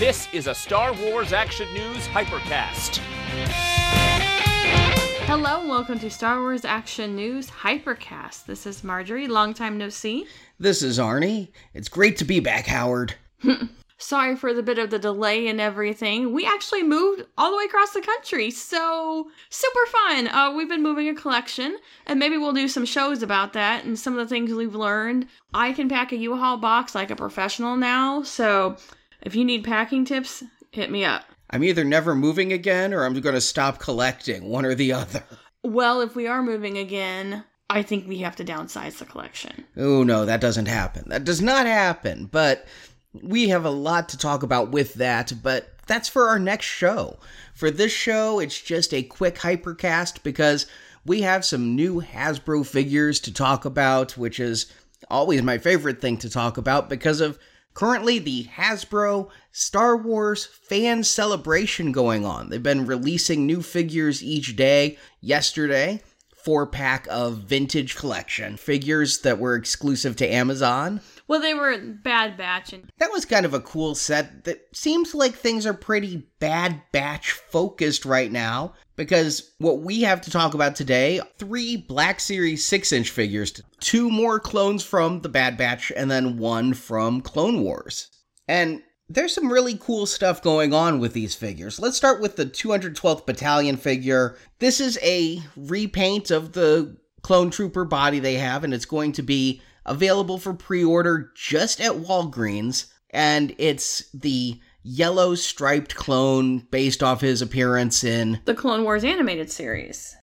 This is a Star Wars Action News Hypercast. Hello and welcome to Star Wars Action News Hypercast. This is Marjorie, long time no see. This is Arnie. It's great to be back, Howard. Sorry for the bit of the delay and everything. We actually moved all the way across the country, so super fun. Uh, we've been moving a collection, and maybe we'll do some shows about that and some of the things we've learned. I can pack a U-Haul box like a professional now, so if you need packing tips, hit me up. I'm either never moving again or I'm going to stop collecting, one or the other. Well, if we are moving again, I think we have to downsize the collection. Oh, no, that doesn't happen. That does not happen, but we have a lot to talk about with that, but that's for our next show. For this show, it's just a quick hypercast because we have some new Hasbro figures to talk about, which is always my favorite thing to talk about because of currently the Hasbro Star Wars fan celebration going on. They've been releasing new figures each day. Yesterday, four pack of vintage collection figures that were exclusive to Amazon. Well, they were Bad Batch, and That was kind of a cool set that seems like things are pretty Bad Batch focused right now because what we have to talk about today three Black Series 6 inch figures, two more clones from the Bad Batch, and then one from Clone Wars. And there's some really cool stuff going on with these figures. Let's start with the 212th Battalion figure. This is a repaint of the clone trooper body they have, and it's going to be available for pre order just at Walgreens. And it's the yellow striped clone based off his appearance in. the Clone Wars animated series.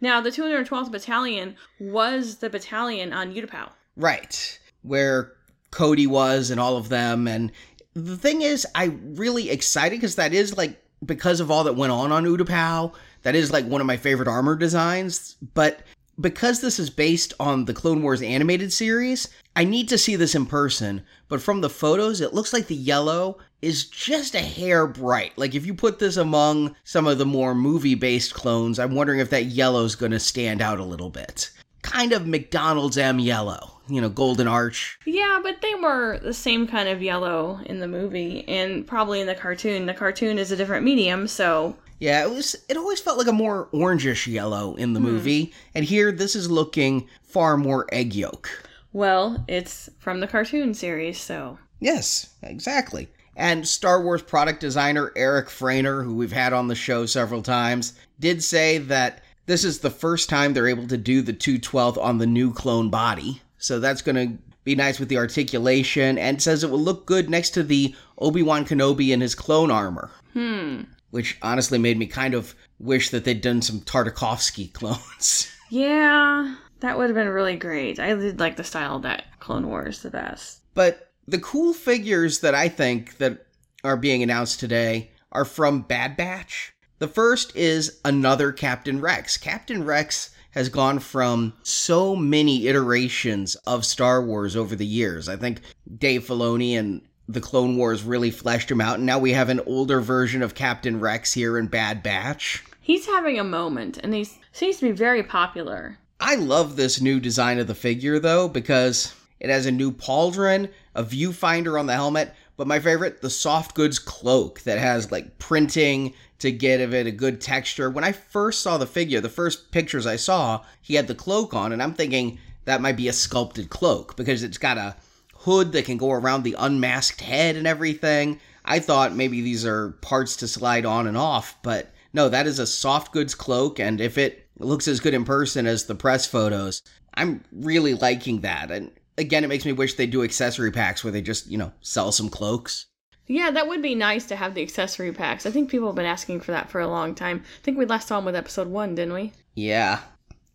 Now, the 212th Battalion was the battalion on Utapau. Right, where Cody was and all of them. And the thing is, I'm really excited because that is like, because of all that went on on Utapau, that is like one of my favorite armor designs. But because this is based on the Clone Wars animated series, I need to see this in person. But from the photos, it looks like the yellow is just a hair bright. Like if you put this among some of the more movie based clones, I'm wondering if that yellow's to stand out a little bit. Kind of McDonald's M yellow, you know, golden arch. Yeah, but they were the same kind of yellow in the movie and probably in the cartoon. The cartoon is a different medium, so Yeah, it was. It always felt like a more orangish yellow in the movie, and here this is looking far more egg yolk. well, it's from the cartoon series, so Yes, exactly. And Star Wars product designer Eric Frainer, who we've had on the show several times, did say that this is the first time they're able to do the 212th on the new clone body. So that's going to be nice with the articulation and says it will look good next to the Obi-Wan Kenobi in his clone armor. hmm. Which honestly made me kind of wish that they'd done some Tartakovsky clones. Yeah, that would have been really great. I did like the style of that Clone Wars the best. But the cool figures that I think that are being announced today are from Bad Batch. The first is another Captain Rex. Captain Rex has gone from so many iterations of Star Wars over the years. I think Dave Filoni and the Clone Wars really fleshed him out, and now we have an older version of Captain Rex here in Bad Batch. He's having a moment, and he seems to be very popular. I love this new design of the figure though because it has a new pauldron, a viewfinder on the helmet, but my favorite, the soft goods cloak that has like printing to give it a good texture. When I first saw the figure, the first pictures I saw, he had the cloak on and I'm thinking that might be a sculpted cloak because it's got a hood that can go around the unmasked head and everything. I thought maybe these are parts to slide on and off, but no, that is a soft goods cloak, and if it looks as good in person as the press photos, I'm really liking that. And again, it makes me wish they do accessory packs where they just, you know, sell some cloaks. Yeah, that would be nice to have the accessory packs. I think people have been asking for that for a long time. I think we last saw him with episode one, didn't we? Yeah.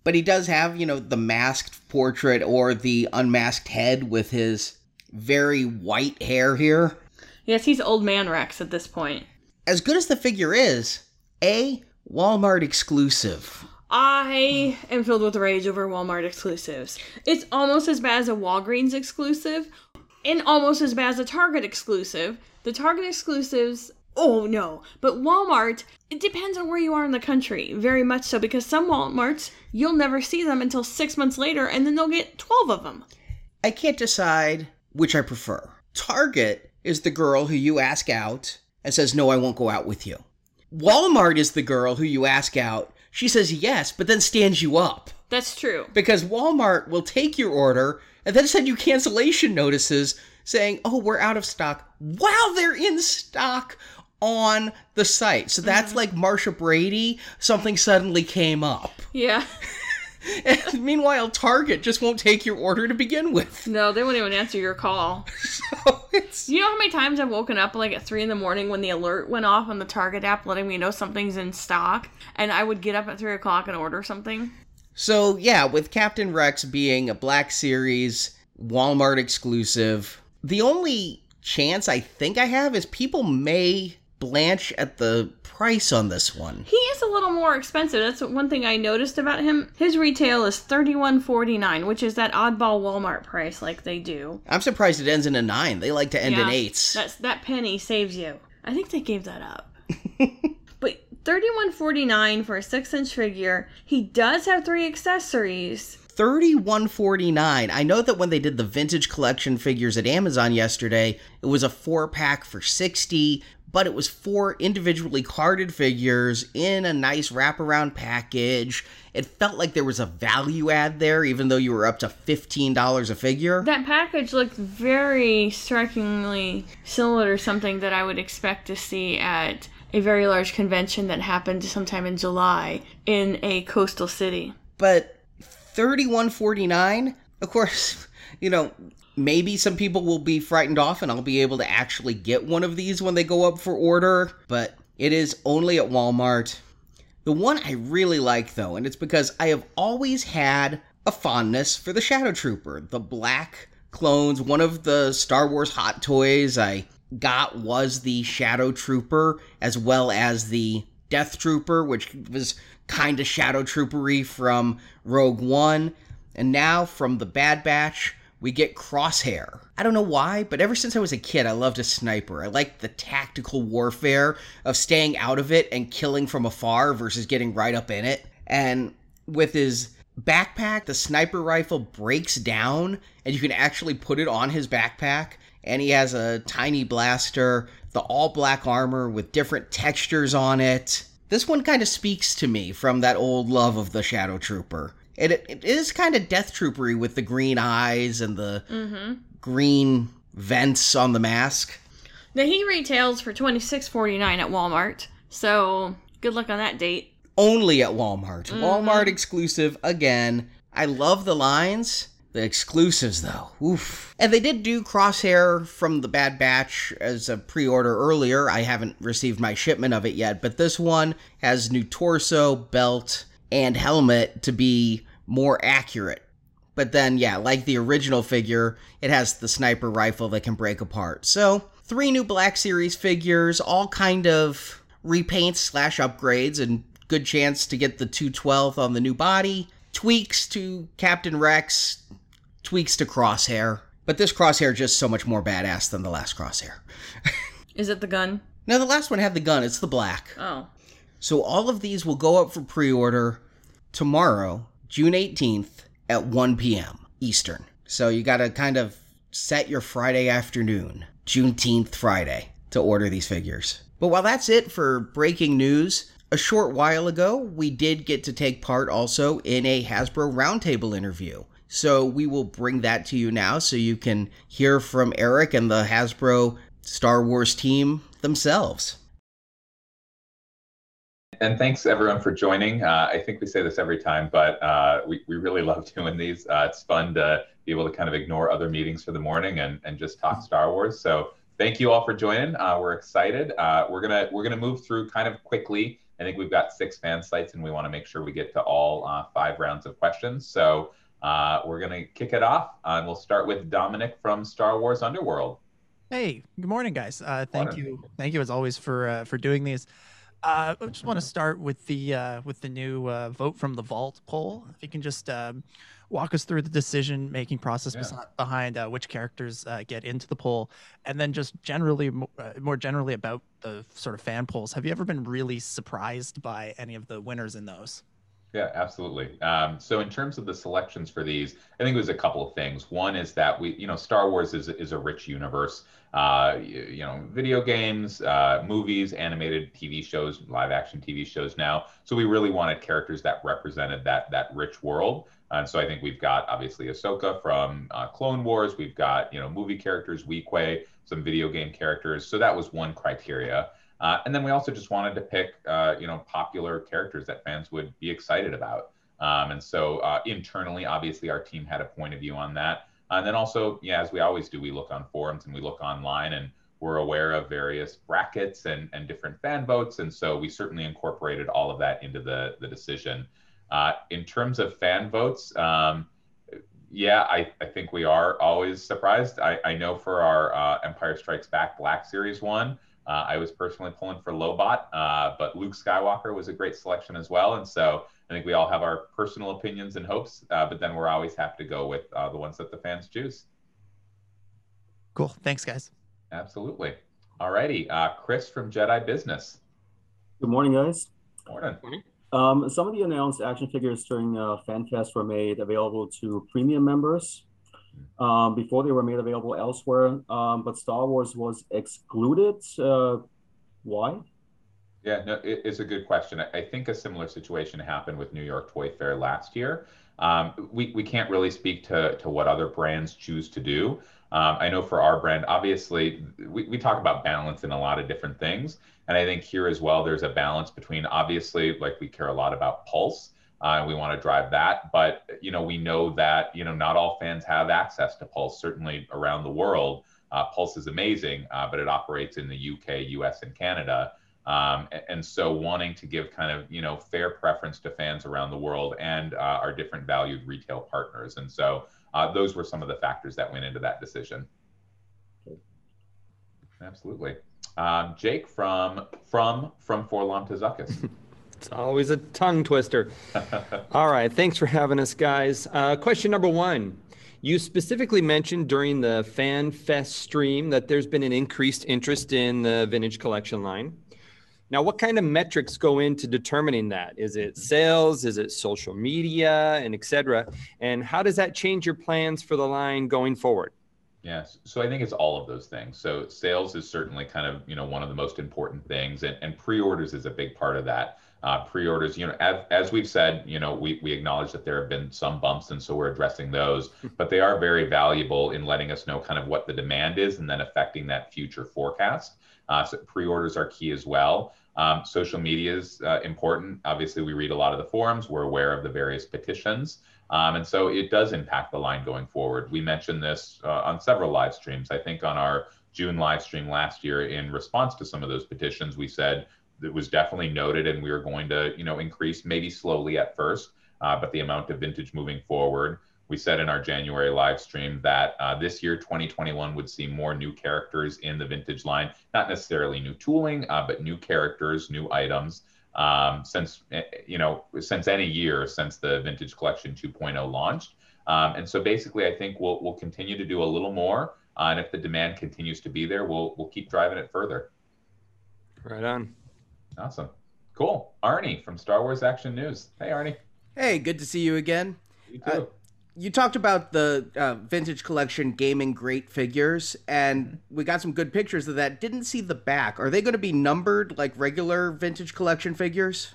But he does have, you know, the masked portrait or the unmasked head with his very white hair here. Yes, he's old man Rex at this point. As good as the figure is, A, Walmart exclusive. I am filled with rage over Walmart exclusives. It's almost as bad as a Walgreens exclusive, and almost as bad as a Target exclusive. The Target exclusives, oh no. But Walmart, it depends on where you are in the country, very much so, because some Walmarts, you'll never see them until six months later, and then they'll get 12 of them. I can't decide which I prefer. Target is the girl who you ask out and says, No, I won't go out with you. Walmart is the girl who you ask out. She says yes, but then stands you up. That's true. Because Walmart will take your order and then send you cancellation notices saying, oh, we're out of stock while they're in stock on the site. So that's mm-hmm. like Marcia Brady, something suddenly came up. Yeah. And meanwhile, Target just won't take your order to begin with. No, they won't even answer your call. So it's You know how many times I've woken up like at three in the morning when the alert went off on the Target app letting me know something's in stock, and I would get up at three o'clock and order something? So yeah, with Captain Rex being a Black Series Walmart exclusive, the only chance I think I have is people may blanch at the price on this one. He is a little more expensive. That's one thing I noticed about him. His retail is thirty one forty nine, which is that oddball Walmart price like they do. I'm surprised it ends in a nine. They like to end in eights. That's that penny saves you. I think they gave that up. but thirty one forty nine for a six inch figure. He does have three accessories. 3149. I know that when they did the vintage collection figures at Amazon yesterday, it was a 4 pack for 60, but it was four individually carded figures in a nice wraparound package. It felt like there was a value add there even though you were up to $15 a figure. That package looked very strikingly similar to something that I would expect to see at a very large convention that happened sometime in July in a coastal city. but 3149 of course you know maybe some people will be frightened off and i'll be able to actually get one of these when they go up for order but it is only at walmart. The one i really like though and it's because i have always had a fondness for the shadow trooper the black clones one of the star wars hot toys i got was the shadow trooper as well as the death trooper which was kind of shadow troopery from rogue one. And now from the bad batch we get crosshair. I don't know why but ever since i was a kid i loved a sniper. I liked the tactical warfare of staying out of it and killing from afar versus getting right up in it. And with his backpack the sniper rifle breaks down and you can actually put it on his backpack. And he has a tiny blaster the all black armor with different textures on it. This one kind of speaks to me from that old love of the shadow trooper it, it is kind of death troopery with the green eyes and the mm-hmm. green vents on the mask Now he retails for twenty six forty nine at Walmart. So good luck on that date. only at Walmart. Mm-hmm. Walmart exclusive again. I love the lines. The exclusives though. Oof. And they did do Crosshair from the Bad Batch as a pre-order earlier. I haven't received my shipment of it yet, but this one has new torso, belt, and helmet to be more accurate. But then, yeah, like the original figure, it has the sniper rifle that can break apart. So, three new Black Series figures, all kind of repaints slash upgrades, and good chance to get the 212th on the new body. Tweaks to Captain Rex, tweaks to Crosshair. But this Crosshair just so much more badass than the last Crosshair. Is it the gun? Now, the last one had the gun, it's the black. Oh. So all of these will go up for pre-order tomorrow, June 18th at 1 p.m. Eastern. So you got to kind of set your Friday afternoon, Juneteenth Friday, to order these figures. But while that's it for breaking news, a short while ago, we did get to take part also in a Hasbro Roundtable interview. So we will bring that to you now so you can hear from Eric and the Hasbro Star Wars team themselves. And thanks everyone for joining. Uh, I think we say this every time, but uh, we, we really love doing these. Uh, it's fun to be able to kind of ignore other meetings for the morning and, and just talk Star Wars. So thank you all for joining. Uh, we're excited. Uh, we're gonna we're gonna move through kind of quickly. I think we've got six fan sites, and we want to make sure we get to all uh, five rounds of questions. So we're gonna kick it off, and we'll start with Dominic from Star Wars Underworld. Hey, good morning, guys. Uh, thank Morning. you, thank you as always for uh, for doing these. Uh, I just want to start with the uh, with the new uh, vote from the vault poll. If you can just um, walk us through the decision making process Yeah. behind uh, which characters uh, get into the poll, and then just generally uh, more generally about the sort of fan polls. Have you ever been really surprised by any of the winners in those? Yeah, absolutely. Um, so in terms of the selections for these, I think it was a couple of things. One is that we, you know, Star Wars is is a rich universe. Uh, you, you know, video games, uh, movies, animated TV shows, live action TV shows now. So we really wanted characters that represented that that rich world. And so I think we've got obviously Ahsoka from uh, Clone Wars. We've got you know movie characters, Weequay, some video game characters. So that was one criteria. Uh, and then we also just wanted to pick, uh, you know, popular characters that fans would be excited about. Um, and so uh, internally, obviously, our team had a point of view on that. And then also, yeah, as we always do, we look on forums and we look online and we're aware of various brackets and, and different fan votes. And so we certainly incorporated all of that into the, the decision. Uh, in terms of fan votes, um, yeah, I, I think we are always surprised. I, I know for our uh, Empire Strikes Back Black Series one, uh, I was personally pulling for Lobot, uh, but Luke Skywalker was a great selection as well. And so I think we all have our personal opinions and hopes, uh, but then we're always happy to go with uh, the ones that the fans choose. Cool. Thanks, guys. Absolutely. All righty. Uh, Chris from Jedi Business. Good morning, guys. Morning. Um, some of the announced action figures during uh, FanFest were made available to premium members um, before they were made available elsewhere, um, but Star Wars was excluded. Uh, why? Yeah, no, it, it's a good question. I, I, think a similar situation happened with New York Toy Fair last year. Um, we, we can't really speak to, to what other brands choose to do. Um, I know for our brand, obviously, we, we talk about balance in a lot of different things. And I think here as well, there's a balance between obviously, like we care a lot about pulse uh, we want to drive that. But you know, we know that you know not all fans have access to Pulse. Certainly around the world, uh, Pulse is amazing, uh, but it operates in the UK, US, and Canada. Um, and, and, so, wanting to give kind of you know fair preference to fans around the world and uh, our different valued retail partners. And so, uh, those were some of the factors that went into that decision. Absolutely. Um, Jake from from from Forlom to Zuckus. It's always a tongue twister. All right, thanks for having us, guys. Uh, question number one. You specifically mentioned during the Fan Fest stream that there's been an increased interest in the vintage collection line. Now, what kind of metrics go into determining that? Is it sales? Is it social media, and etc.? And how does that change your plans for the line going forward? Yes, so I think it's all of those things. So sales is certainly kind of you know one of the most important things, and, and pre-orders is a big part of that uh, pre-orders. You know, as, as we've said, you know, we, we acknowledge that there have been some bumps, and so we're addressing those. But they are very valuable in letting us know kind of what the demand is, and then affecting that future forecast. Uh, so pre-orders are key as well. Um, social media is uh, important. Obviously, we read a lot of the forums. We're aware of the various petitions. Um, and so it does impact the line going forward. We mentioned this uh, on several live streams. I think on our June live stream last year, in response to some of those petitions, we said it was definitely noted, and we were going to, you know, increase maybe slowly at first, uh, but the amount of vintage moving forward. We said in our January live stream that uh, this year, 2021, would see more new characters in the vintage line. Not necessarily new tooling, uh, but new characters, new items. Um, since eh, you know, since any year since the Vintage Collection 2.0 launched, um, and so basically, I think we'll we'll continue to do a little more, uh, and if the demand continues to be there, we'll we'll keep driving it further. Right on. Awesome. Cool. Arnie from Star Wars Action News. Hey, Arnie. Hey, good to see you again. You too. Uh, you talked about the uh, vintage collection gaming great figures, and we got some good pictures of that. Didn't see the back. Are they going to be numbered like regular vintage collection figures?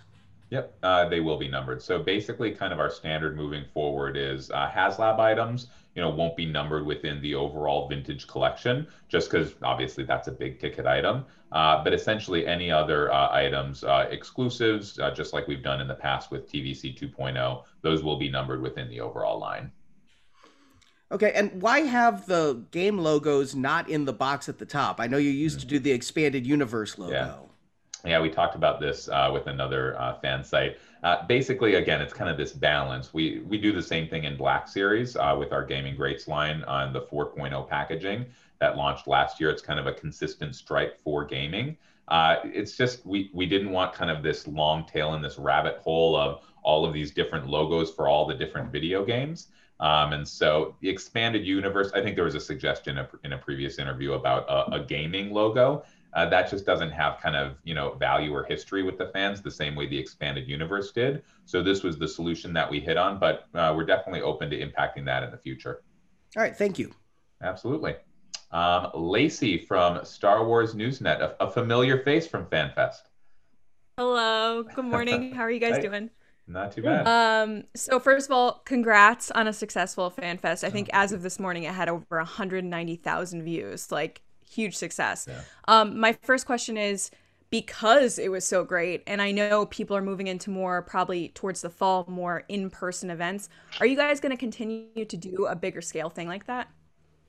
Yep, uh, they will be numbered. So basically, kind of our standard moving forward is uh, HasLab items you know won't be numbered within the overall vintage collection just because obviously that's a big ticket item uh, but essentially any other uh, items uh, exclusives uh, just like we've done in the past with tvc 2.0 those will be numbered within the overall line Okay, and why have the game logos not in the box at the top? I know you used to do the expanded universe logo. Yeah. Yeah, we talked about this uh, with another uh, fan site. Uh, basically, again, it's kind of this balance. We we do the same thing in Black Series uh, with our Gaming Greats line on the 4.0 packaging that launched last year. It's kind of a consistent stripe for gaming. Uh, it's just we we didn't want kind of this long tail and this rabbit hole of all of these different logos for all the different video games. Um, and so the expanded universe, I think there was a suggestion in a previous interview about a, a gaming logo uh, that just doesn't have kind of you know value or history with the fans the same way the expanded universe did. So this was the solution that we hit on, but uh, we're definitely open to impacting that in the future. All right, thank you. Absolutely. Um, Lacey from Star Wars Newsnet, a, a familiar face from FanFest. Hello. Good morning. How are you guys Hey. doing? Not too bad. Um, so first of all, congrats on a successful fan fest. I think as of this morning, it had over 190,000 views. Like huge success. Yeah. Um, my first question is because it was so great, and I know people are moving into more probably towards the fall, more in-person events. Are you guys going to continue to do a bigger scale thing like that?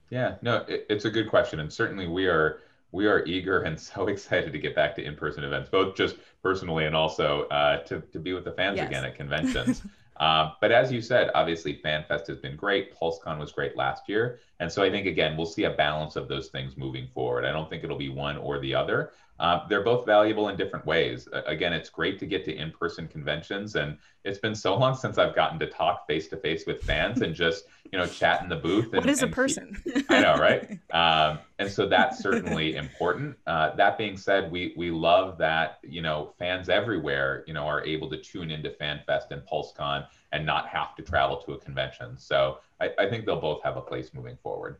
Yeah, no, it, it's a good question, and certainly we are we are eager and so excited to get back to in-person events, both just personally and also uh, to to be with the fans Yes. again at conventions. um, but as you said, obviously FanFest has been great. PulseCon was great last year, and so I think again we'll see a balance of those things moving forward. I don't think it'll be one or the other. Uh, they're both valuable in different ways. Again, it's great to get to in-person conventions, and it's been so long since I've gotten to talk face to face with fans and just you know chat in the booth. And, what is a person? I know, right? Um, and so that's certainly important. Uh, that being said, we we love that you know fans everywhere you know are able to tune into FanFest and PulseCon and not have to travel to a convention. So I, I think they'll both have a place moving forward.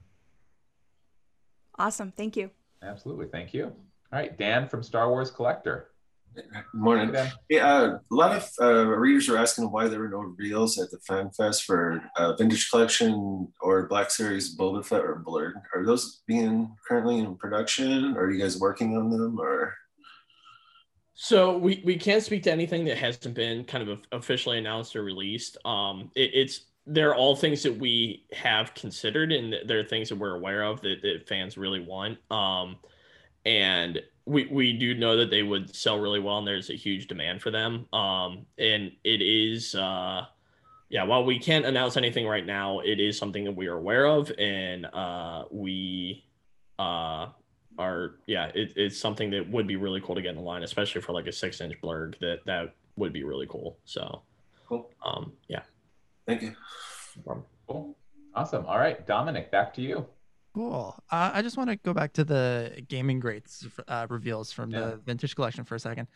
awesome. Thank you. Absolutely, thank you. All right, Dan from Star Wars Collector. Morning. Hey, Dan. Yeah, uh, a lot of uh, readers are asking why there were no reels at the Fan Fest for uh, Vintage Collection or Black Series Boba Fett or Blurrg. Are those being currently in production? Are you guys working on them? Or So we, we can't speak to anything that hasn't been kind of officially announced or released. Um, it, it's they're all things that we have considered and they're things that we're aware of that, that fans really want. Um, and we we do know that they would sell really well and there's a huge demand for them. Um, and it is uh, yeah, while we can't announce anything right now, it is something that we are aware of and uh, we uh are yeah it, it's something that would be really cool to get in the line especially for like a six inch blurrg that that would be really cool so cool. um yeah Thank you. no. Cool, awesome. All right, Dominic, back to you. Cool. Uh, I just want to go back to the gaming greats uh, reveals from Yeah. the vintage collection for a second.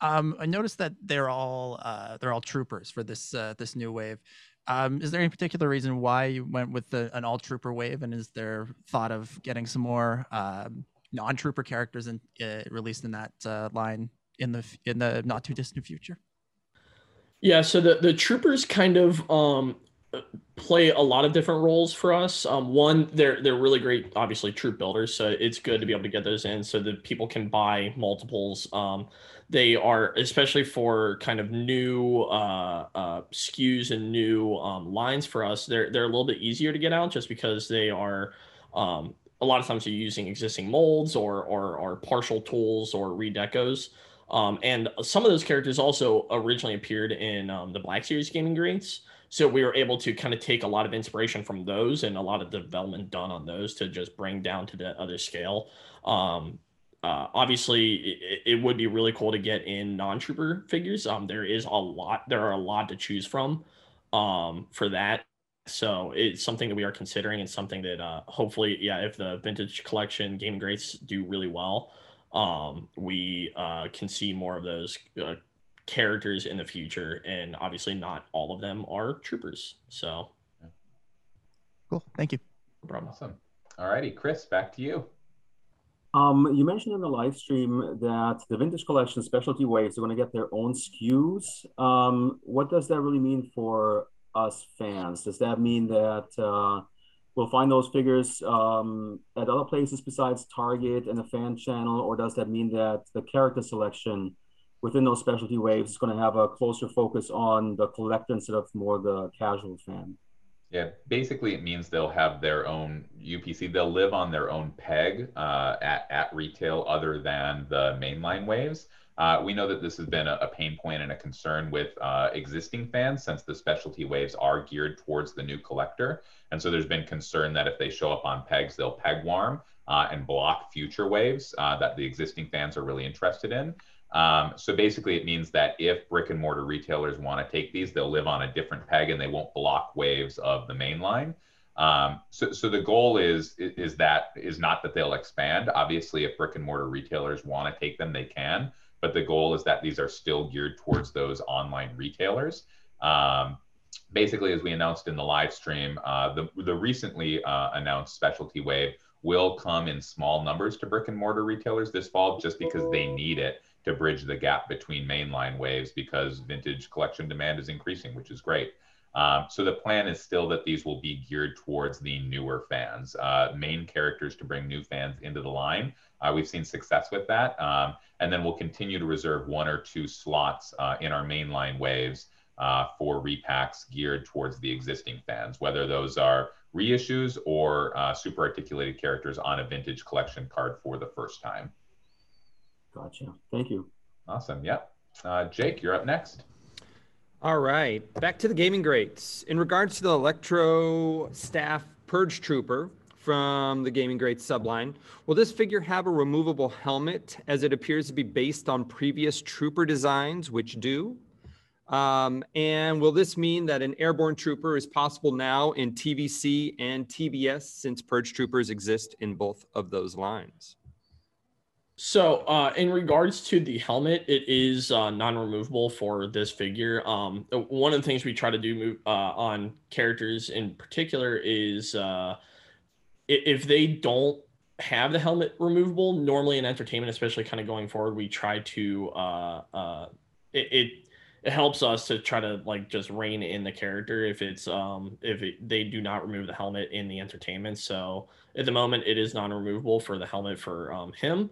Um, I noticed that they're all uh, they're all troopers for this uh, this new wave. Um, is there any particular reason why you went with the, an all trooper wave, and is there thought of getting some more um, non trooper characters in, uh, released in that uh, line in the in the not too distant future? Yeah, so the the troopers kind of um play a lot of different roles for us. Um, one, they're they're really great, obviously troop builders, so it's good to be able to get those in so that people can buy multiples. Um, they are especially for kind of new uh, uh, SKUs and new um, lines for us. They're they're a little bit easier to get out just because they are. Um, a lot of times you're using existing molds or or, or partial tools or redecos. Um, and some of those characters also originally appeared in um, the Black Series gaming greats. So we were able to kind of take a lot of inspiration from those and a lot of development done on those to just bring down to the other scale. Um, uh, obviously, it, it would be really cool to get in non-trooper figures. Um, there is a lot. There are a lot to choose from um, for that. So it's something that we are considering and something that uh, hopefully, yeah, if the vintage collection gaming greats do really well, um, we uh, can see more of those uh, characters in the future. And obviously, not all of them are troopers. So, Cool. Thank you. no problem. Awesome. All righty, Chris, back to you. Um, you mentioned in the live stream that the vintage collection specialty waves are going to get their own SKUs. Um, what does that really mean for us fans? Does that mean that uh, we'll find those figures um, at other places besides Target and the fan channel, or does that mean that the character selection within those specialty waves is going to have a closer focus on the collector instead of more the casual fan? Yeah, basically it means they'll have their own UPC. They'll live on their own peg uh, at, at retail other than the mainline waves. Uh, we know that this has been a, a pain point and a concern with uh, existing fans since the specialty waves are geared towards the new collector. And so there's been concern that if they show up on pegs, they'll peg warm uh, and block future waves uh, that the existing fans are really interested in. Um, so basically, it means that if brick and mortar retailers want to take these, they'll live on a different peg and they won't block waves of the main line. Um, so, so the goal is is that is not that they'll expand. Obviously, if brick and mortar retailers want to take them, they can. But the goal is that these are still geared towards those online retailers. Um, basically, as we announced in the live stream, uh, the the recently uh, announced specialty wave will come in small numbers to brick and mortar retailers this fall, just because they need it to bridge the gap between mainline waves because vintage collection demand is increasing, which is great. Um, so the plan is still that these will be geared towards the newer fans, uh, main characters to bring new fans into the line. Uh, we've seen success with that, um, and then we'll continue to reserve one or two slots uh, in our mainline waves uh, for repacks geared towards the existing fans, whether those are reissues or uh, super articulated characters on a vintage collection card for the first time. Gotcha. Thank you. Awesome. Yep. Uh, Jake, you're up next. All right, back to the gaming greats. In regards to the Electro Staff Purge Trooper from the Gaming Greats subline, will this figure have a removable helmet as it appears to be based on previous Trooper designs, which do? Um, and will this mean that an airborne trooper is possible now in TVC and TBS since Purge Troopers exist in both of those lines? So, uh, in regards to the helmet, it is uh, non-removable for this figure. Um, one of the things we try to do uh, on characters in particular is uh, if they don't have the helmet removable, normally in entertainment, especially kind of going forward, we try to uh, uh, it, it it helps us to try to like just rein in the character if it's um if it, they do not remove the helmet in the entertainment so at the moment it is non-removable for the helmet for um, him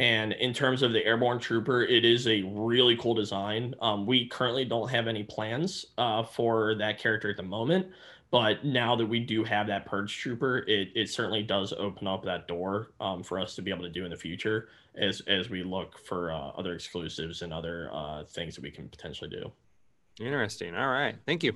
and in terms of the airborne trooper, it is a really cool design. Um, we currently don't have any plans uh, for that character at the moment, but now that we do have that purge trooper, it, it certainly does open up that door um, for us to be able to do in the future as as we look for uh, other exclusives and other uh, things that we can potentially do. Interesting. All right. Thank you.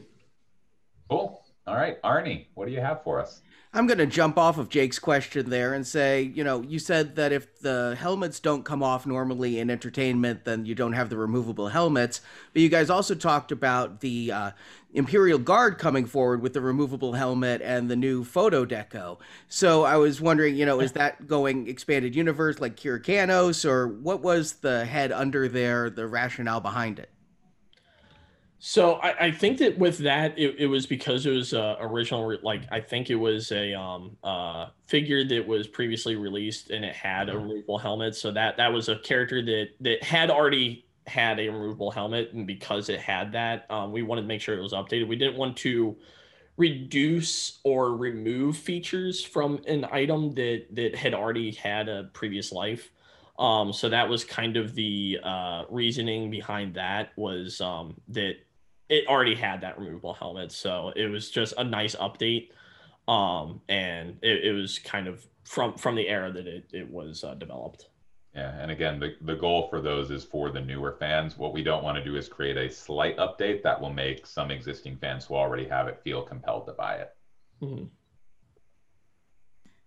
Cool. All right, Arnie, what do you have for us? I'm going to jump off of Jake's question there and say, you know, you said that if the helmets don't come off normally in entertainment, then you don't have the removable helmets. But you guys also talked about the uh, Imperial Guard coming forward with the removable helmet and the new photo deco. So I was wondering, you know, is that going expanded universe like Kir Kanos, or what was the head under there, the rationale behind it? So I, I, think that with that, it, it was because it was uh, original. Like I think it was a um, uh, figure that was previously released, and it had a removable helmet. So that that was a character that that had already had a removable helmet, and because it had that, um, we wanted to make sure it was updated. We didn't want to reduce or remove features from an item that that had already had a previous life. Um, so that was kind of the uh, reasoning behind that was um, that it already had that removable helmet, so it was just a nice update. Um, and it, it was kind of from from the era that it, it was uh, developed. Yeah, and again, the, the goal for those is for the newer fans. What we don't want to do is create a slight update that will make some existing fans who already have it feel compelled to buy it. Mm-hmm.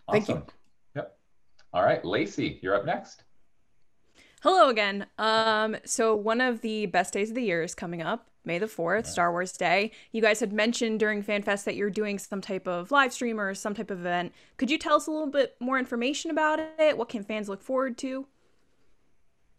Awesome. Thank you. Yep. All right, Lacey, you're up next. Hello again. Um, so one of the best days of the year is coming up. May the 4th, Star Wars Day. You guys had mentioned during FanFest that you're doing some type of live stream or some type of event. Could you tell us a little bit more information about it? What can fans look forward to?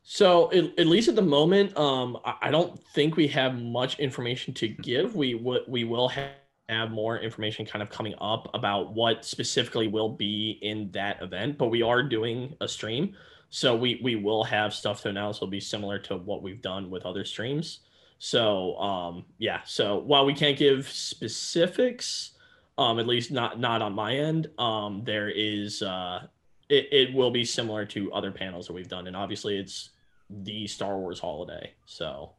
So, at, at least at the moment, um, I don't think we have much information to give. We w- we will have have more information kind of coming up about what specifically will be in that event but we are doing a stream so we we will have stuff to announce it'll be similar to what we've done with other streams so um, yeah, so while we can't give specifics, um, at least not not on my end, um, there is uh, it, it will be similar to other panels that we've done, and obviously it's the Star Wars holiday, so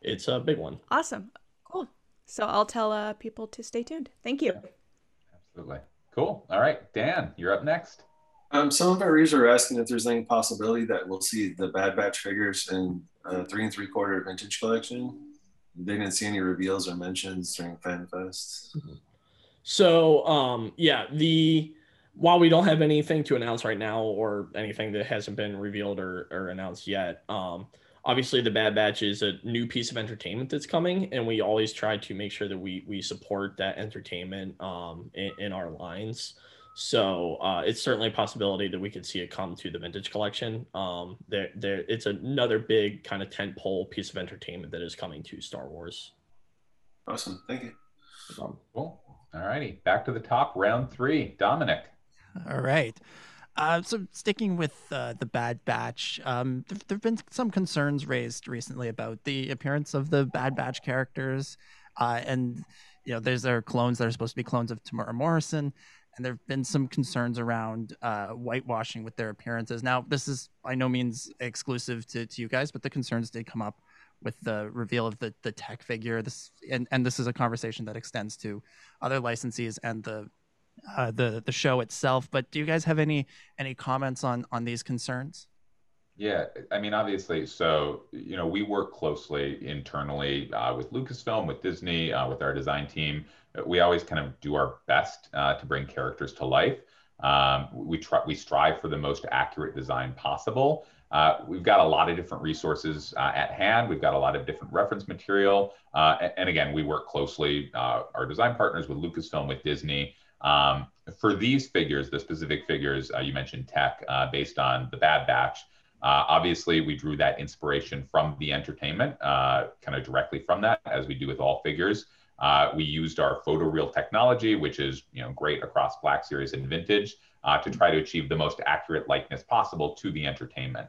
it's a big one. Awesome, cool. So I'll tell uh, people to stay tuned. Thank you. Absolutely, cool. All right, Dan, you're up next. Um, some of our readers are asking if there's any possibility that we'll see the Bad Batch figures in uh, three and three quarter vintage collection. They didn't see any reveals or mentions during FanFest. So um, yeah, the while we don't have anything to announce right now or anything that hasn't been revealed or, or announced yet, um, obviously the Bad Batch is a new piece of entertainment that's coming, and we always try to make sure that we we support that entertainment um, in, in our lines. So uh, it's certainly a possibility that we could see it come to the vintage collection. Um, there, there, it's another big kind of tent pole piece of entertainment that is coming to Star Wars. Awesome, thank you. Cool. All righty, back to the top, round three. Dominic. All right. Uh, so sticking with uh, the Bad Batch, um, there have been some concerns raised recently about the appearance of the Bad Batch characters, uh, and you know, there's their clones that are supposed to be clones of Temuera Morrison, and there have been some concerns around uh, whitewashing with their appearances. Now, this is by no means exclusive to, to you guys, but the concerns did come up with the reveal of the the tech figure. This and, and this is a conversation that extends to other licensees and the uh, the the show itself. But do you guys have any any comments on on these concerns? Yeah, I mean, obviously, so you know, we work closely internally uh, with Lucasfilm, with Disney, uh, with our design team. We always kind of do our best uh, to bring characters to life. Um, we try, we strive for the most accurate design possible. Uh, we've got a lot of different resources uh, at hand. We've got a lot of different reference material, uh, and, and, again, we work closely. our design partners with Lucasfilm, with Disney. Um, for these figures, the specific figures you mentioned, tech based on the Bad Batch. Uh, obviously, we drew that inspiration from the entertainment, uh, kind of directly from that, as we do with all figures. Uh, we used our photoreal technology, which is you know great across Black Series and Vintage, uh, to try to achieve the most accurate likeness possible to the entertainment.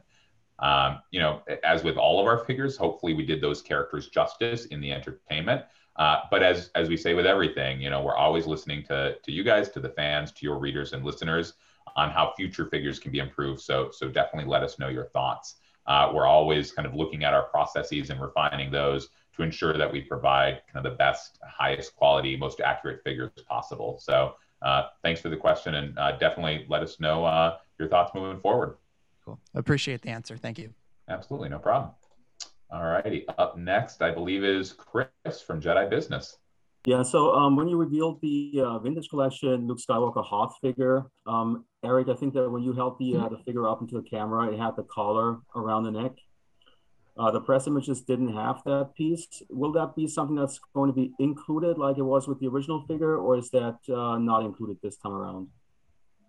Um, you know, as with all of our figures, hopefully we did those characters justice in the entertainment. Uh, but as as we say with everything, you know, we're always listening to to you guys, to the fans, to your readers and listeners on how future figures can be improved. So, so definitely let us know your thoughts. Uh, we're always kind of looking at our processes and refining those to ensure that we provide kind of the best, highest quality, most accurate figures possible. So, uh, thanks for the question, and uh, definitely let us know uh, your thoughts moving forward. Cool. Appreciate the answer. Thank you. Absolutely, no problem. All righty. Up next, I believe, is Chris from Jedi Business. Yeah, so um, when you revealed the uh, vintage collection Luke Skywalker Hoth figure, um, Eric, I think that when you held the uh, the figure up into the camera, it had the collar around the neck. Uh, the press images didn't have that piece. Will that be something that's going to be included like it was with the original figure, or is that uh, not included this time around?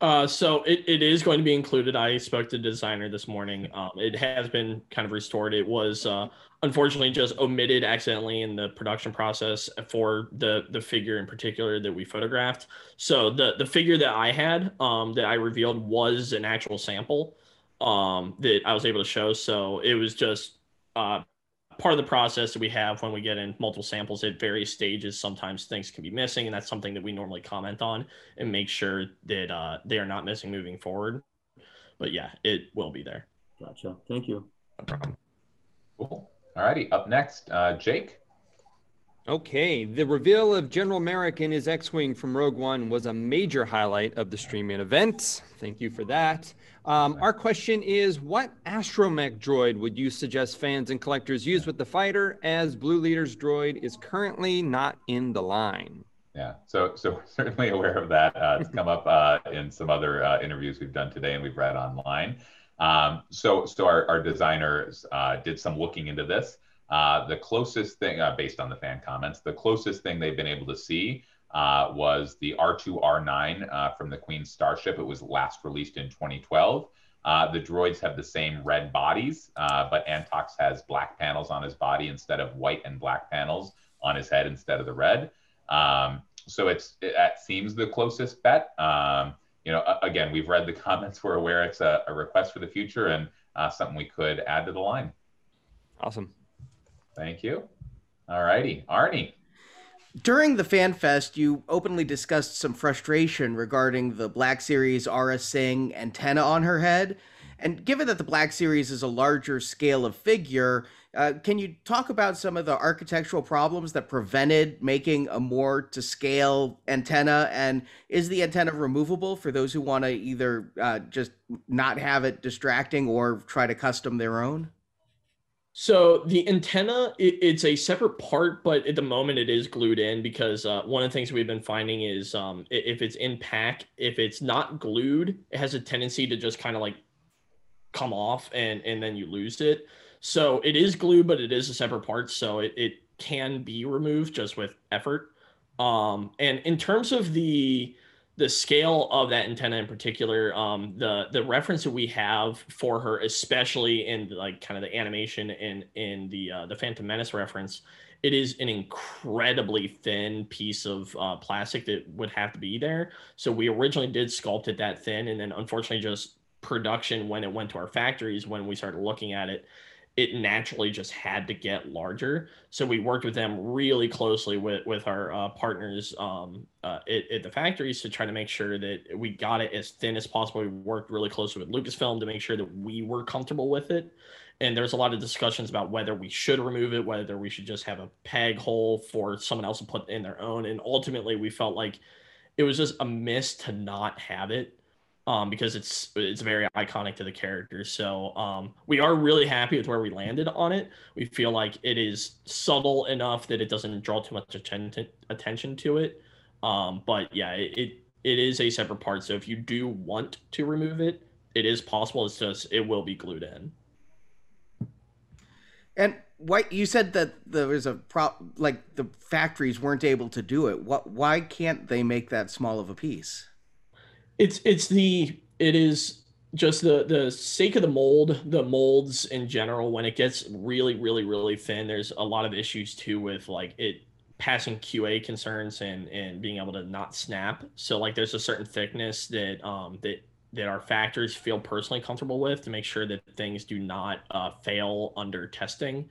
Uh, so it, it is going to be included. I spoke to the designer this morning. Um, it has been kind of restored. It was uh, unfortunately just omitted accidentally in the production process for the the figure in particular that we photographed. So the the figure that I had um, that I revealed was an actual sample um, that I was able to show. So it was just uh, part of the process that we have when we get in multiple samples at various stages sometimes things can be missing and that's something that we normally comment on and make sure that uh, they are not missing moving forward. But yeah it will be there. Gotcha. Thank you. No problem. Cool. All righty. Up next uh, jake Okay, the reveal of General Merrick and his X-wing from Rogue One was a major highlight of the streaming event. Thank you for that. Um, our question is, what astromech droid would you suggest fans and collectors use with the fighter, as Blue Leader's droid is currently not in the line? Yeah, so so we're certainly aware of that. Uh, it's come up uh, in some other uh, interviews we've done today and we've read online. Um, so so our, our designers uh, did some looking into this. Uh, the closest thing, uh, based on the fan comments, the closest thing they've been able to see uh, was the R2R9 uh, from the Queen's Starship. It was last released in 2012. Uh, the droids have the same red bodies, but Antox has black panels on his body instead of white and black panels on his head instead of the red. Um, so it's it, it, seems the closest bet. Um, you know, again, we've read the comments. We're aware it's a, a request for the future and something we could add to the line. Awesome. Thank you. All righty, Arnie. During the Fan Fest, you openly discussed some frustration regarding the Black Series Aurra Sing antenna on her head. And given that the Black Series is a larger scale of figure, uh, can you talk about some of the architectural problems that prevented making a more to scale antenna? And is the antenna removable for those who want to either uh, just not have it distracting or try to custom their own? So the antenna, it, it's a separate part, but at the moment it is glued in because uh, one of the things we've been finding is um, if it's in pack, if it's not glued, it has a tendency to just kind of like come off and and then you lose it. So it is glue, but it is a separate part, so it, it can be removed just with effort. Um, and in terms of the the scale of that antenna in particular, um, the the reference that we have for her, especially in like kind of the animation and in the uh, the Phantom Menace reference, it is an incredibly thin piece of uh, plastic that would have to be there. So we originally did sculpt it that thin, and then unfortunately, just production when it went to our factories when we started looking at it it naturally just had to get larger. So we worked with them really closely with with our uh, partners um, uh, at, at, the factories to try to make sure that we got it as thin as possible. We worked really closely with Lucasfilm to make sure that we were comfortable with it. And there's a lot of discussions about whether we should remove it, whether we should just have a peg hole for someone else to put in their own. And ultimately, we felt like it was just a miss to not have it um, because it's it's very iconic to the character. So um, we are really happy with where we landed on it. We feel like it is subtle enough that it doesn't draw too much attention attention to it. Um, but yeah, it, it it is a separate part. So if you do want to remove it, it is possible. It's just it will be glued in. And why you said that there was a prop like the factories weren't able to do it. What why can't they make that small of a piece? It's it's the it is just the the sake of the mold, the molds in general. When it gets really really really thin, there's a lot of issues too with like it passing QA concerns and and being able to not snap. So like there's a certain thickness that um that that our factories feel personally comfortable with to make sure that things do not uh, fail under testing.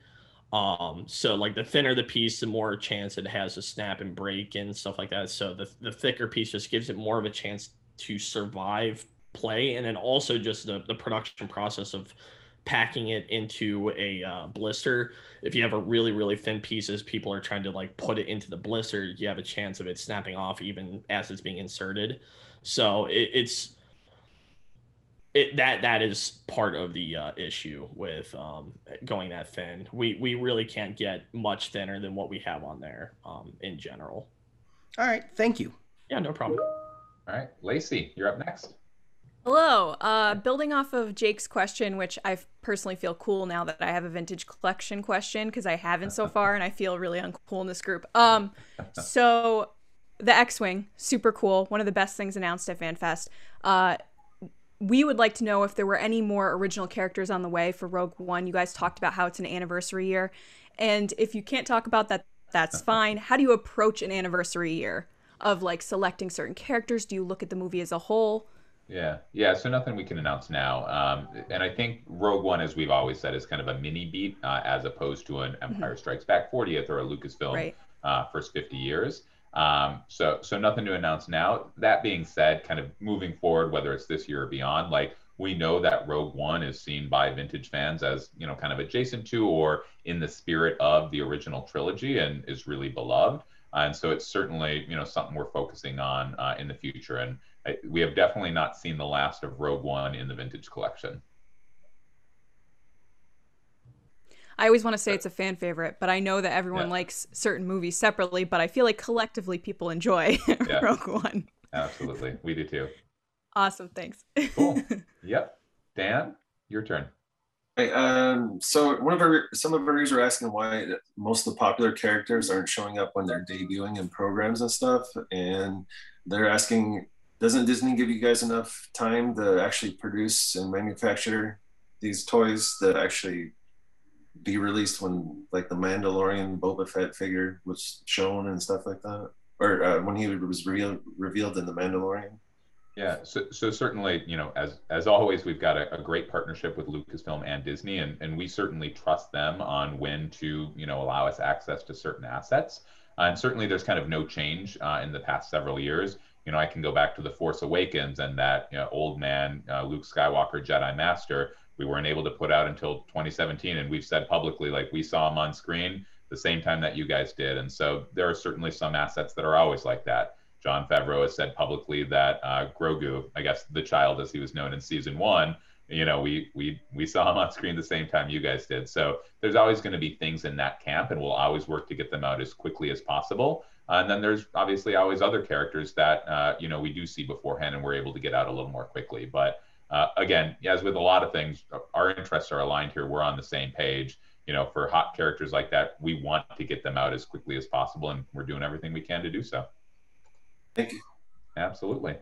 Um, so like the thinner the piece, the more chance it has to snap and break and stuff like that. So the, the thicker piece just gives it more of a chance to survive play and then also just the, the production process of packing it into a uh, blister if you have a really really thin pieces people are trying to like put it into the blister you have a chance of it snapping off even as it's being inserted so it, it's it, that that is part of the uh, issue with um, going that thin. We we really can't get much thinner than what we have on there um, in general. All right, thank you. Yeah, no problem. All right, Lacey, you're up next. Hello. Uh, building off of Jake's question, which I personally feel cool now that I have a vintage collection question because I haven't so far, and I feel really uncool in this group. Um, so the X-wing, super cool. One of the best things announced at FanFest. Uh, we would like to know if there were any more original characters on the way for Rogue One. You guys talked about how it's an anniversary year, and if you can't talk about that, that's fine. How do you approach an anniversary year? Of like selecting certain characters? Do you look at the movie as a whole? Yeah, yeah. So nothing we can announce now. Um, and I think Rogue One, as we've always said, is kind of a mini beat uh, as opposed to an Empire mm-hmm. Strikes Back 40th or a Lucasfilm right. uh, first 50 years. Um, so so nothing to announce now. That being said, kind of moving forward, whether it's this year or beyond, like we know that Rogue One is seen by vintage fans as you know kind of adjacent to or in the spirit of the original trilogy and is really beloved. Uh, and so it's certainly you know something we're focusing on uh, in the future. And I, we have definitely not seen the last of Rogue One in the vintage collection. I always want to say it's a fan favorite, but I know that everyone yeah. likes certain movies separately. But I feel like collectively people enjoy yeah. Rogue One. Absolutely, we do too. Awesome, thanks. cool. Yep, Dan, your turn. Um, so one of our some of our users are asking why most of the popular characters aren't showing up when they're debuting in programs and stuff, and they're asking, doesn't Disney give you guys enough time to actually produce and manufacture these toys that actually be released when like the Mandalorian Boba Fett figure was shown and stuff like that, or uh, when he was revealed revealed in the Mandalorian? Yeah, so, so certainly, you know, as as always, we've got a, a, great partnership with Lucasfilm and Disney, and, and we certainly trust them on when to, you know, allow us access to certain assets. And certainly, there's kind of no change uh, in the past several years. You know, I can go back to the Force Awakens and that you know, old man uh, Luke Skywalker Jedi Master. We weren't able to put out until 2017, and we've said publicly like we saw him on screen the same time that you guys did. And so there are certainly some assets that are always like that. Jon Favreau has said publicly that uh, Grogu, I guess the child as he was known in season one, you know, we we we saw him on screen the same time you guys did. So there's always going to be things in that camp, and we'll always work to get them out as quickly as possible. Uh, and then there's obviously always other characters that uh, you know we do see beforehand, and we're able to get out a little more quickly. But uh, again, as with a lot of things, our interests are aligned here. We're on the same page. You know, for hot characters like that, we want to get them out as quickly as possible, and we're doing everything we can to do so. Thank you. Absolutely.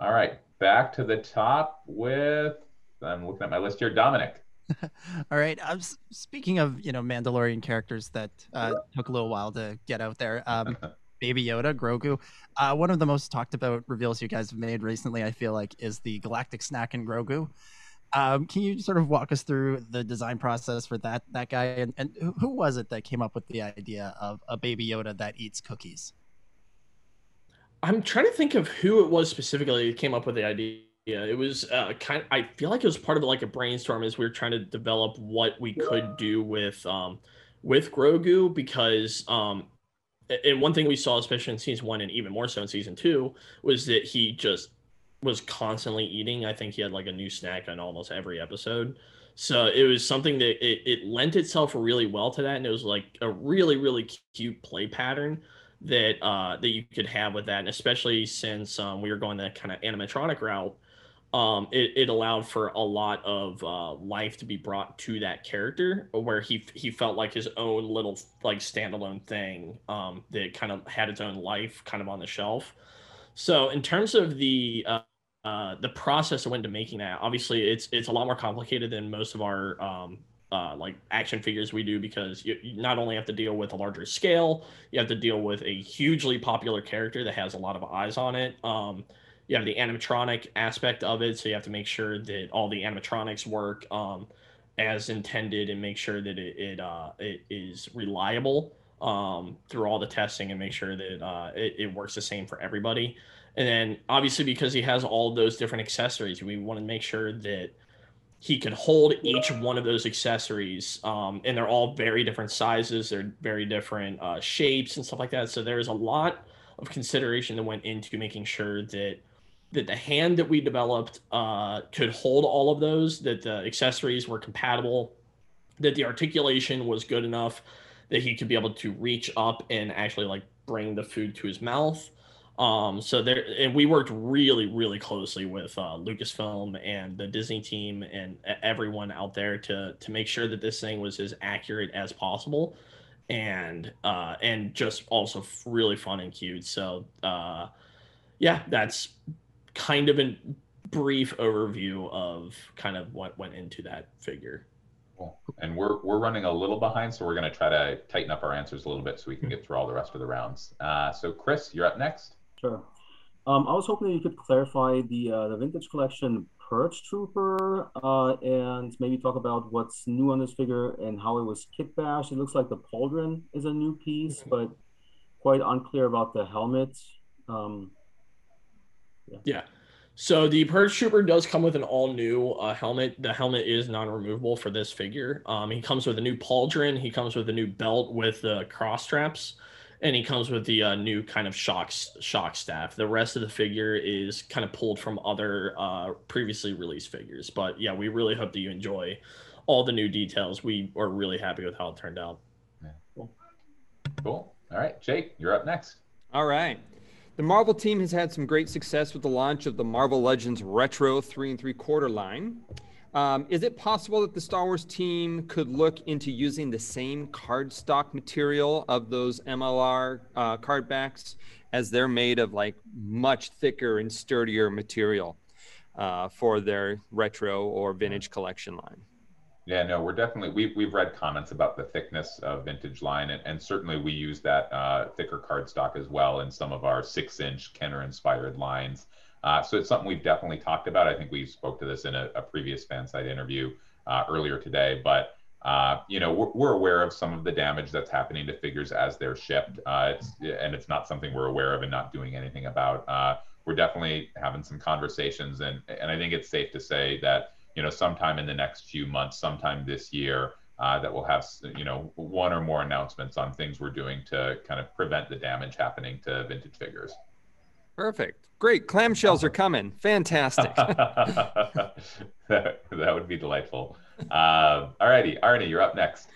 All right, back to the top with I'm looking at my list here, Dominic. All right. Um, speaking of you know Mandalorian characters that uh, took a little while to get out there, um, Baby Yoda, Grogu. Uh, one of the most talked about reveals you guys have made recently, I feel like, is the Galactic Snack and Grogu. Um, can you sort of walk us through the design process for that that guy, and, and who was it that came up with the idea of a Baby Yoda that eats cookies? I'm trying to think of who it was specifically that came up with the idea. It was uh, kind. Of, I feel like it was part of like a brainstorm as we were trying to develop what we could do with um, with Grogu because um, and one thing we saw, especially in season one and even more so in season two, was that he just was constantly eating. I think he had like a new snack on almost every episode. So it was something that it, it lent itself really well to that. And it was like a really, really cute play pattern that uh that you could have with that. And especially since um, we were going that kind of animatronic route, um, it, it allowed for a lot of uh, life to be brought to that character where he he felt like his own little like standalone thing um, that kind of had its own life kind of on the shelf so in terms of the uh, uh, the process that went into making that obviously it's it's a lot more complicated than most of our um, uh, like action figures we do because you, you, not only have to deal with a larger scale you have to deal with a hugely popular character that has a lot of eyes on it. Um, you have the animatronic aspect of it so you have to make sure that all the animatronics work um, as intended and make sure that it it, uh, it is reliable um, through all the testing and make sure that uh, it, it works the same for everybody. And then obviously because he has all those different accessories we want to make sure that he could hold each one of those accessories um, and they're all very different sizes they're very different uh, shapes and stuff like that so there's a lot of consideration that went into making sure that that the hand that we developed uh, could hold all of those, that the accessories were compatible, that the articulation was good enough that he could be able to reach up and actually like bring the food to his mouth. Um, so there, and we worked really, really closely with uh, Lucasfilm and the Disney team and everyone out there to to make sure that this thing was as accurate as possible, and uh, and just also really fun and cute. So uh, yeah, that's kind of a brief overview of kind of what went into that figure. Cool. And we're we're running a little behind, so we're going to try to tighten up our answers a little bit so we can get through all the rest of the rounds. Uh, so, Chris, you're up next. Sure. Um, I was hoping that you could clarify the uh, the vintage collection Purge Trooper uh, and maybe talk about what's new on this figure and how it was kit bashed. It looks like the pauldron is a new piece, but quite unclear about the helmet. Um, yeah. yeah. So the Purge Trooper does come with an all new uh, helmet. The helmet is non removable for this figure. Um, he comes with a new pauldron. He comes with a new belt with the uh, cross straps, and he comes with the uh, new kind of shock shock staff. The rest of the figure is kind of pulled from other uh, previously released figures. But yeah, we really hope that you enjoy all the new details. We are really happy with how it turned out. Yeah. Cool. Cool. All right, Jake, you're up next. All right. The Marvel team has had some great success with the launch of the Marvel Legends Retro three and three quarter line. Um, is it possible that the Star Wars team could look into using the same cardstock material of those MLR uh, card backs as they're made of like much thicker and sturdier material uh, for their retro or vintage collection line? Yeah, no, we're definitely we've we've read comments about the thickness of vintage line, and, and certainly we use that uh, thicker cardstock as well in some of our six-inch Kenner inspired lines. Uh, so it's something we've definitely talked about. I think we spoke to this in a, a previous fan site interview uh, earlier today, but uh, you know we're, we're, aware of some of the damage that's happening to figures as they're shipped, uh, it's, and it's not something we're aware of and not doing anything about. Uh, we're definitely having some conversations, and and I think it's safe to say that you know, sometime in the next few months, sometime this year, uh, that we'll have, you know, one or more announcements on things we're doing to kind of prevent the damage happening to vintage figures. Perfect. Great. Clamshells are coming. Fantastic. that, would be delightful. Uh, all righty. Arnie, you're up next.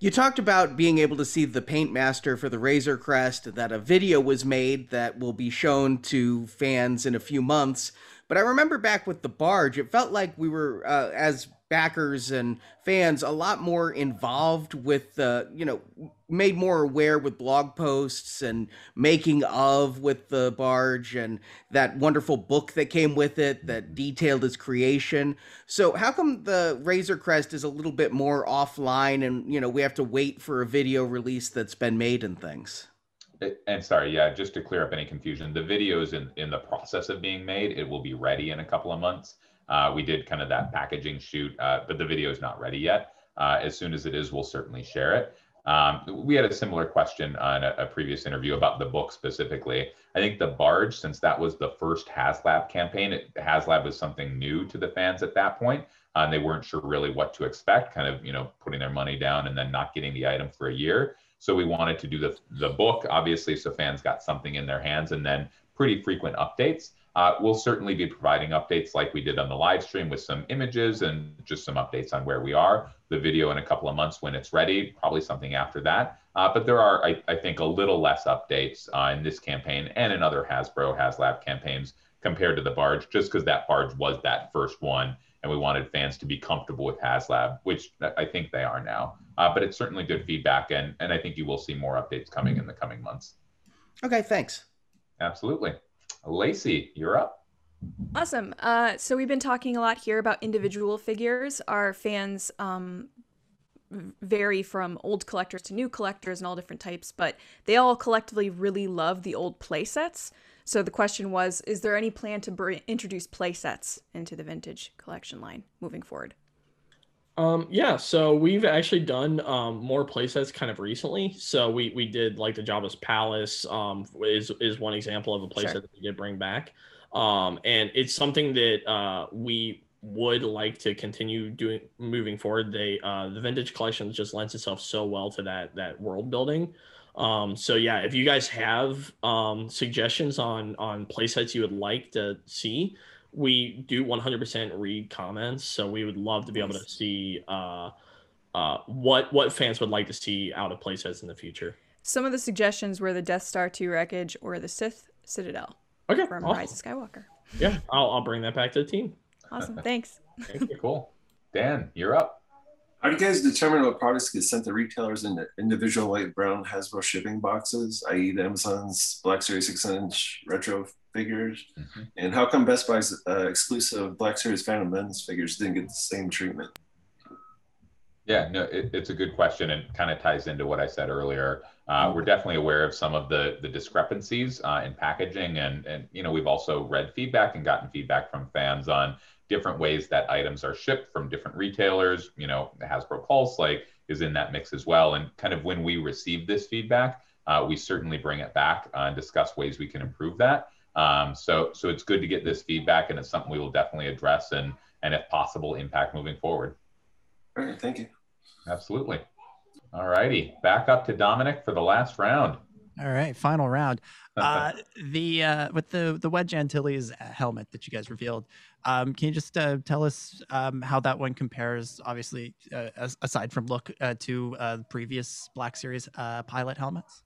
You talked about being able to see the paint master for the Razor Crest, that a video was made that will be shown to fans in a few months. But I remember back with the barge, it felt like we were, uh, as backers and fans, a lot more involved with, the you know, made more aware with blog posts and making of with the barge and that wonderful book that came with it that detailed its creation. So how come the Razor Crest is a little bit more offline and, you know, we have to wait for a video release that's been made and things? Uh, and sorry, yeah, just to clear up any confusion, the video is in, in the process of being made. It will be ready in a couple of months. Uh, we did kind of that packaging shoot, uh, but the video is not ready yet. Uh, as soon as it is, we'll certainly share it. Um, we had a similar question on a, a, previous interview about the book specifically. I think the barge, since that was the first HasLab campaign, it, HasLab was something new to the fans at that point. Uh, and they weren't sure really what to expect, kind of, you know, putting their money down and then not getting the item for a year. So we wanted to do the, the book, obviously, so fans got something in their hands and then pretty frequent updates. Uh, we'll certainly be providing updates like we did on the live stream with some images and just some updates on where we are. The video in a couple of months when it's ready, probably something after that. Uh, but there are, I, I, think, a little less updates uh, in this campaign and in other Hasbro HasLab campaigns compared to the barge, just because that barge was that first one and we wanted fans to be comfortable with HasLab, which I think they are now. Uh, but it's certainly good feedback, and and I think you will see more updates coming in the coming months. Okay, thanks. Absolutely, Lacey, you're up. Awesome. Uh, so we've been talking a lot here about individual figures. Our fans um, vary from old collectors to new collectors and all different types, but they all collectively really love the old playsets. So the question was, is there any plan to br- introduce playsets into the vintage collection line moving forward? Um, yeah, so we've actually done um, more playsets kind of recently. So we we did like the Jabba's Palace um, is is one example of a playset sure. that we did bring back, um, and it's something that uh, we would like to continue doing moving forward. They uh, the vintage collection just lends itself so well to that that world building. Um, so yeah, if you guys have um, suggestions on on playsets you would like to see, we do 100% read comments. So we would love to be able to see uh, uh, what what fans would like to see out of playsets in the future. Some of the suggestions were the Death Star 2 wreckage or the Sith Citadel. Okay, from awesome. Rise of Skywalker. Yeah, I'll I'll bring that back to the team. Awesome, thanks. Thank you. Cool. Dan, you're up. How do you guys determine what products get sent to retailers in individual white brown Hasbro shipping boxes, i.e., the Amazon's Black Series 6 inch retro figures? Mm-hmm. And how come Best Buy's uh, exclusive Black Series Phantom Menace figures didn't get the same treatment? Yeah, no, it, it's a good question and kind of ties into what I said earlier. Uh, we're definitely aware of some of the the discrepancies uh, in packaging, and and you know we've also read feedback and gotten feedback from fans on different ways that items are shipped from different retailers. You know, Hasbro Pulse like is in that mix as well. And kind of when we receive this feedback, uh, we certainly bring it back uh, and discuss ways we can improve that. Um, so so it's good to get this feedback, and it's something we will definitely address and and if possible impact moving forward. All right, thank you. Absolutely. All righty, back up to Dominic for the last round. All right, final round. Uh, the uh, with the the Wedge Antilles helmet that you guys revealed, um, can you just uh, tell us um, how that one compares, obviously, uh, aside from look, uh, to uh, previous Black Series pilot helmets?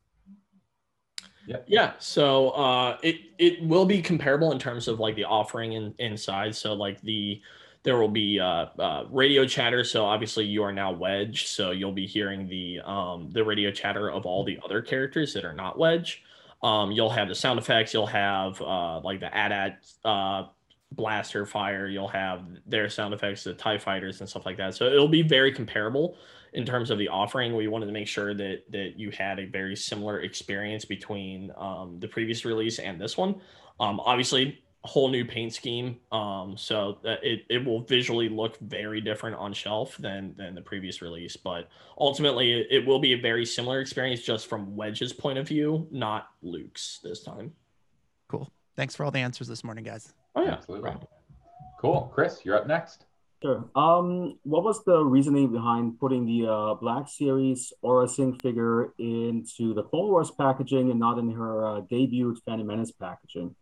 Yeah. Yeah. So it it will be comparable in terms of like the offering in, inside. So like the there will be uh, uh, radio chatter. So obviously you are now Wedge, so you'll be hearing the um, the radio chatter of all the other characters that are not Wedge. Um, you'll have the sound effects. You'll have uh, like the AT-AT uh, blaster fire. You'll have their sound effects, the Tie Fighters and stuff like that. So it'll be very comparable in terms of the offering. We wanted to make sure that that you had a very similar experience between um, the previous release and this one. Um, obviously, whole new paint scheme. Um, so that it, it will visually look very different on shelf than than the previous release. But ultimately, it will be a very similar experience just from Wedge's point of view, not Luke's this time. Cool. Thanks for all the answers this morning, guys. Oh yeah, absolutely. Cool, Chris, you're up next. Sure. Um, what was the reasoning behind putting the uh, Black Series Aurra Sing figure into the Clone Wars packaging and not in her uh, debut Phantom Menace packaging?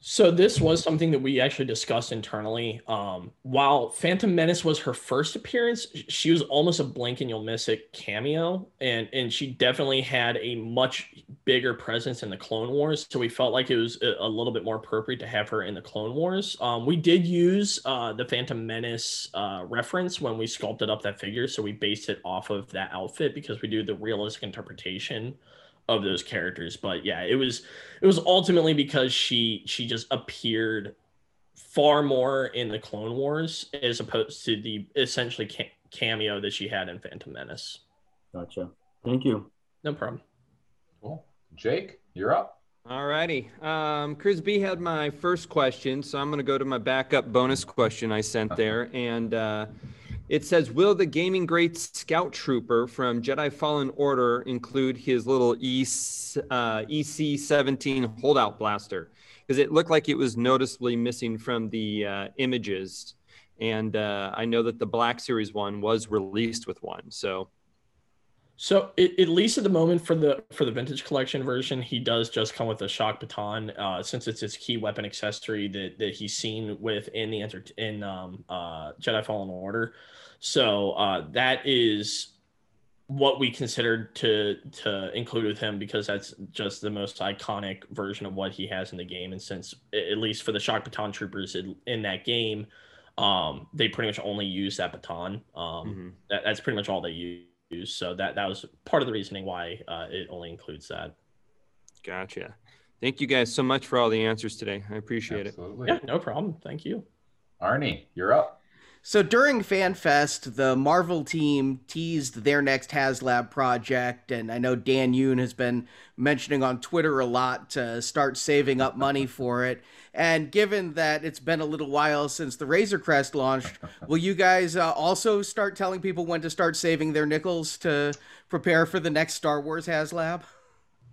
So this was something that we actually discussed internally. Um, while Phantom Menace was her first appearance, she was almost a blink and you'll miss it cameo, and and she definitely had a much bigger presence in the Clone Wars. So we felt like it was a, little bit more appropriate to have her in the Clone Wars. Um, we did use uh, the Phantom Menace uh, reference when we sculpted up that figure, so we based it off of that outfit because we do the realistic interpretation of those characters but yeah it was it was ultimately because she she just appeared far more in the clone wars as opposed to the essentially ca- cameo that she had in phantom menace Gotcha. Thank you. no problem Cool. Jake, you're up. All righty. Um, Chris B had my first question, so I'm going to go to my backup bonus question I sent there. And uh, it says Will the gaming great scout trooper from Jedi Fallen Order include his little E- uh, EC 17 holdout blaster? Because it looked like it was noticeably missing from the uh, images. And uh, I know that the Black Series one was released with one. So So it, at least at the moment for the for the vintage collection version, he does just come with a shock baton, uh, since it's his key weapon accessory that, that he's seen with in the enter in um, uh, Jedi Fallen Order. So uh, that is what we considered to to include with him because that's just the most iconic version of what he has in the game. And since at least for the shock baton troopers in, in that game, um, they pretty much only use that baton. Um, Mhm. that, that's pretty much all they use use. So that that was part of the reasoning why uh, it only includes that. gotcha. Thank you guys so much for all the answers today. I appreciate it. Absolutely. Yeah, no problem. Thank you. Arnie, you're up. So during FanFest, the Marvel team teased their next HasLab project, and I know Dan Yoon has been mentioning on Twitter a lot to start saving up money for it. And given that it's been a little while since the Razor Crest launched, will you guys uh, also start telling people when to start saving their nickels to prepare for the next Star Wars HasLab?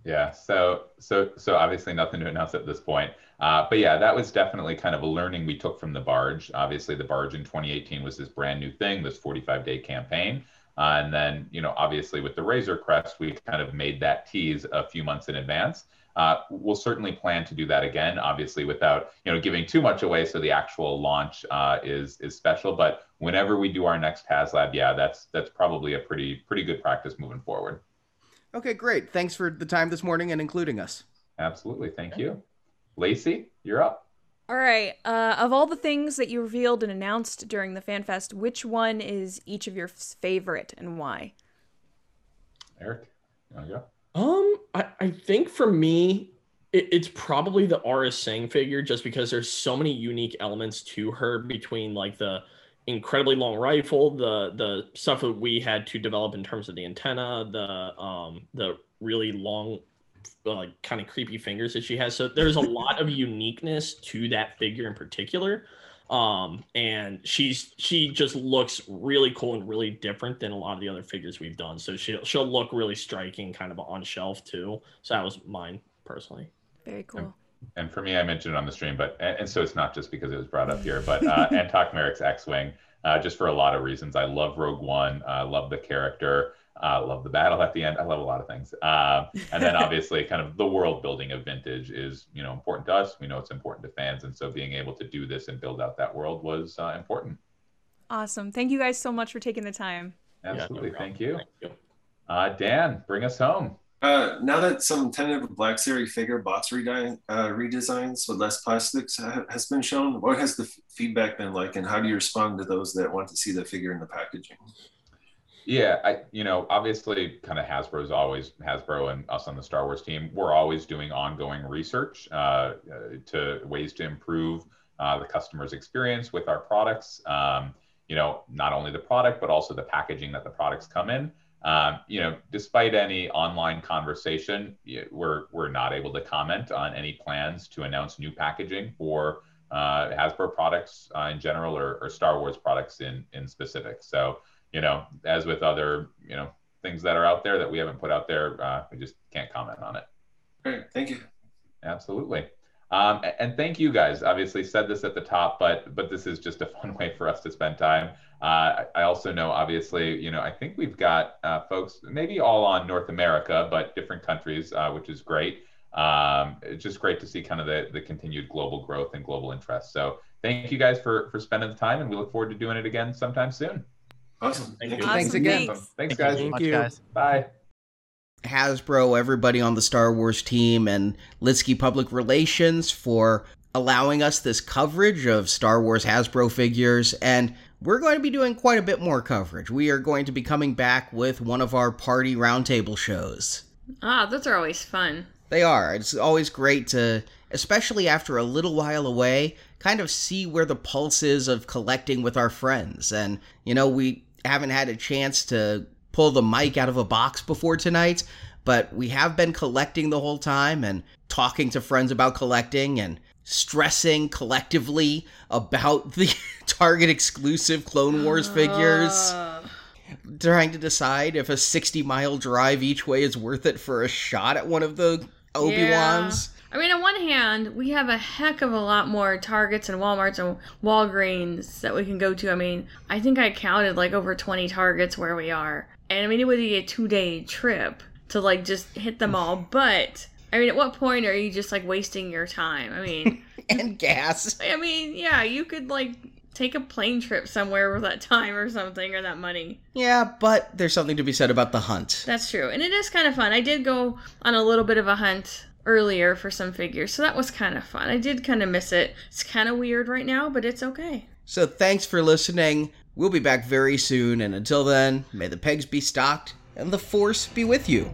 Yeah. So so so obviously nothing to announce at this point. Uh, but yeah, that was definitely kind of a learning we took from the barge. Obviously, the barge in 2018 was this brand new thing, this 45 day campaign. Uh, and then, you know, obviously with the Razor Crest, we kind of made that tease a few months in advance. Uh, we'll certainly plan to do that again, obviously without, you know, giving too much away. So the actual launch uh, is is special. But whenever we do our next HasLab, yeah, that's that's probably a pretty pretty good practice moving forward. Okay, great. Thanks for the time this morning and including us. Absolutely. Thank you. Lacey, you're up. All right. Uh, of all the things that you revealed and announced during the FanFest, which one is each of your favorite and why? Eric, you want to go? Um, I, I think for me, it, it's probably the Aurra Sing figure just because there's so many unique elements to her between like the incredibly long rifle, the the stuff that we had to develop in terms of the antenna, the um the really long like kind of creepy fingers that she has. So there's a lot of uniqueness to that figure in particular. Um, and she's she just looks really cool and really different than a lot of the other figures we've done. So she'll she'll look really striking kind of on shelf too. So that was mine personally. Very cool. And for me, I mentioned it on the stream, but and, and so it's not just because it was brought up here, but uh, Antoc Merrick's X-wing, uh, just for a lot of reasons. I love Rogue One. I love the character. Uh, love the battle at the end. I love a lot of things. Uh, and then obviously, kind of the world building of Vintage is you know important to us. We know it's important to fans, and so being able to do this and build out that world was uh, important. Awesome. Thank you guys so much for taking the time. Yeah, no Absolutely. Thank you. Thank you. Uh, Dan, bring us home. Uh, now that some tentative Black Series figure box redesign, uh, redesigns with less plastics ha- has been shown, what has the f- feedback been like, and how do you respond to those that want to see the figure in the packaging? Yeah, I you know obviously kind of Hasbro's always Hasbro and us on the Star Wars team. We're always doing ongoing research uh, uh, to ways to improve uh, the customer's experience with our products. Um, you know, not only the product but also the packaging that the products come in. Um, you know, despite any online conversation, we're we're not able to comment on any plans to announce new packaging for uh, Hasbro products uh, in general or, or Star Wars products in in specific. So you know, as with other, you know, things that are out there that we haven't put out there, uh, we just can't comment on it. Great, thank you. Absolutely. Um, and thank you guys. Obviously, said this at the top, but but this is just a fun way for us to spend time. Uh, I also know, obviously, you know, I think we've got uh, folks, maybe all on North America, but different countries, uh, which is great. um, it's just great to see kind of the, the continued global growth and global interest. So thank you guys for for spending the time, and we look forward to doing it again sometime soon. Awesome. Thank you. Awesome. Thanks again. Thanks. Thanks, Thank you much, guys. Bye. Hasbro, everybody on the Star Wars team, and Litzky Public Relations for allowing us this coverage of Star Wars Hasbro figures. And we're going to be doing quite a bit more coverage. We are going to be coming back with one of our party roundtable shows. Ah, those are always fun. They are. It's always great to, especially after a little while away, kind of see where the pulse is of collecting with our friends. And, you know, we haven't had a chance to pull the mic out of a box before tonight, but we have been collecting the whole time and talking to friends about collecting and stressing collectively about the Target exclusive Clone Wars figures. Uh, trying to decide if a 60 mile drive each way is worth it for a shot at one of the Obi-Wans. I mean, on one hand, we have a heck of a lot more Targets and Walmarts and Walgreens that we can go to. I mean, I think I counted like over 20 Targets where we are. And I mean, it would be a two day trip to like just hit them all. But I mean, at what point are you just like wasting your time? I mean, And gas. I mean, yeah, you could like take a plane trip somewhere with that time or something or that money. Yeah, but there's something to be said about the hunt. That's true. And it is kind of fun. I did go on a little bit of a hunt earlier for some figures, so that was kind of fun. I did kind of miss it. It's kind of weird right now, but it's okay. So thanks for listening. We'll be back very soon, and until then, may the pegs be stocked and the force be with you.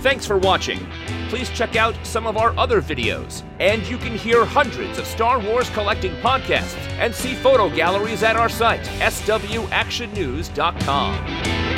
Thanks for watching. Please check out some of our other videos, and you can hear hundreds of Star Wars collecting podcasts and see photo galleries at our site, swactionnews.com.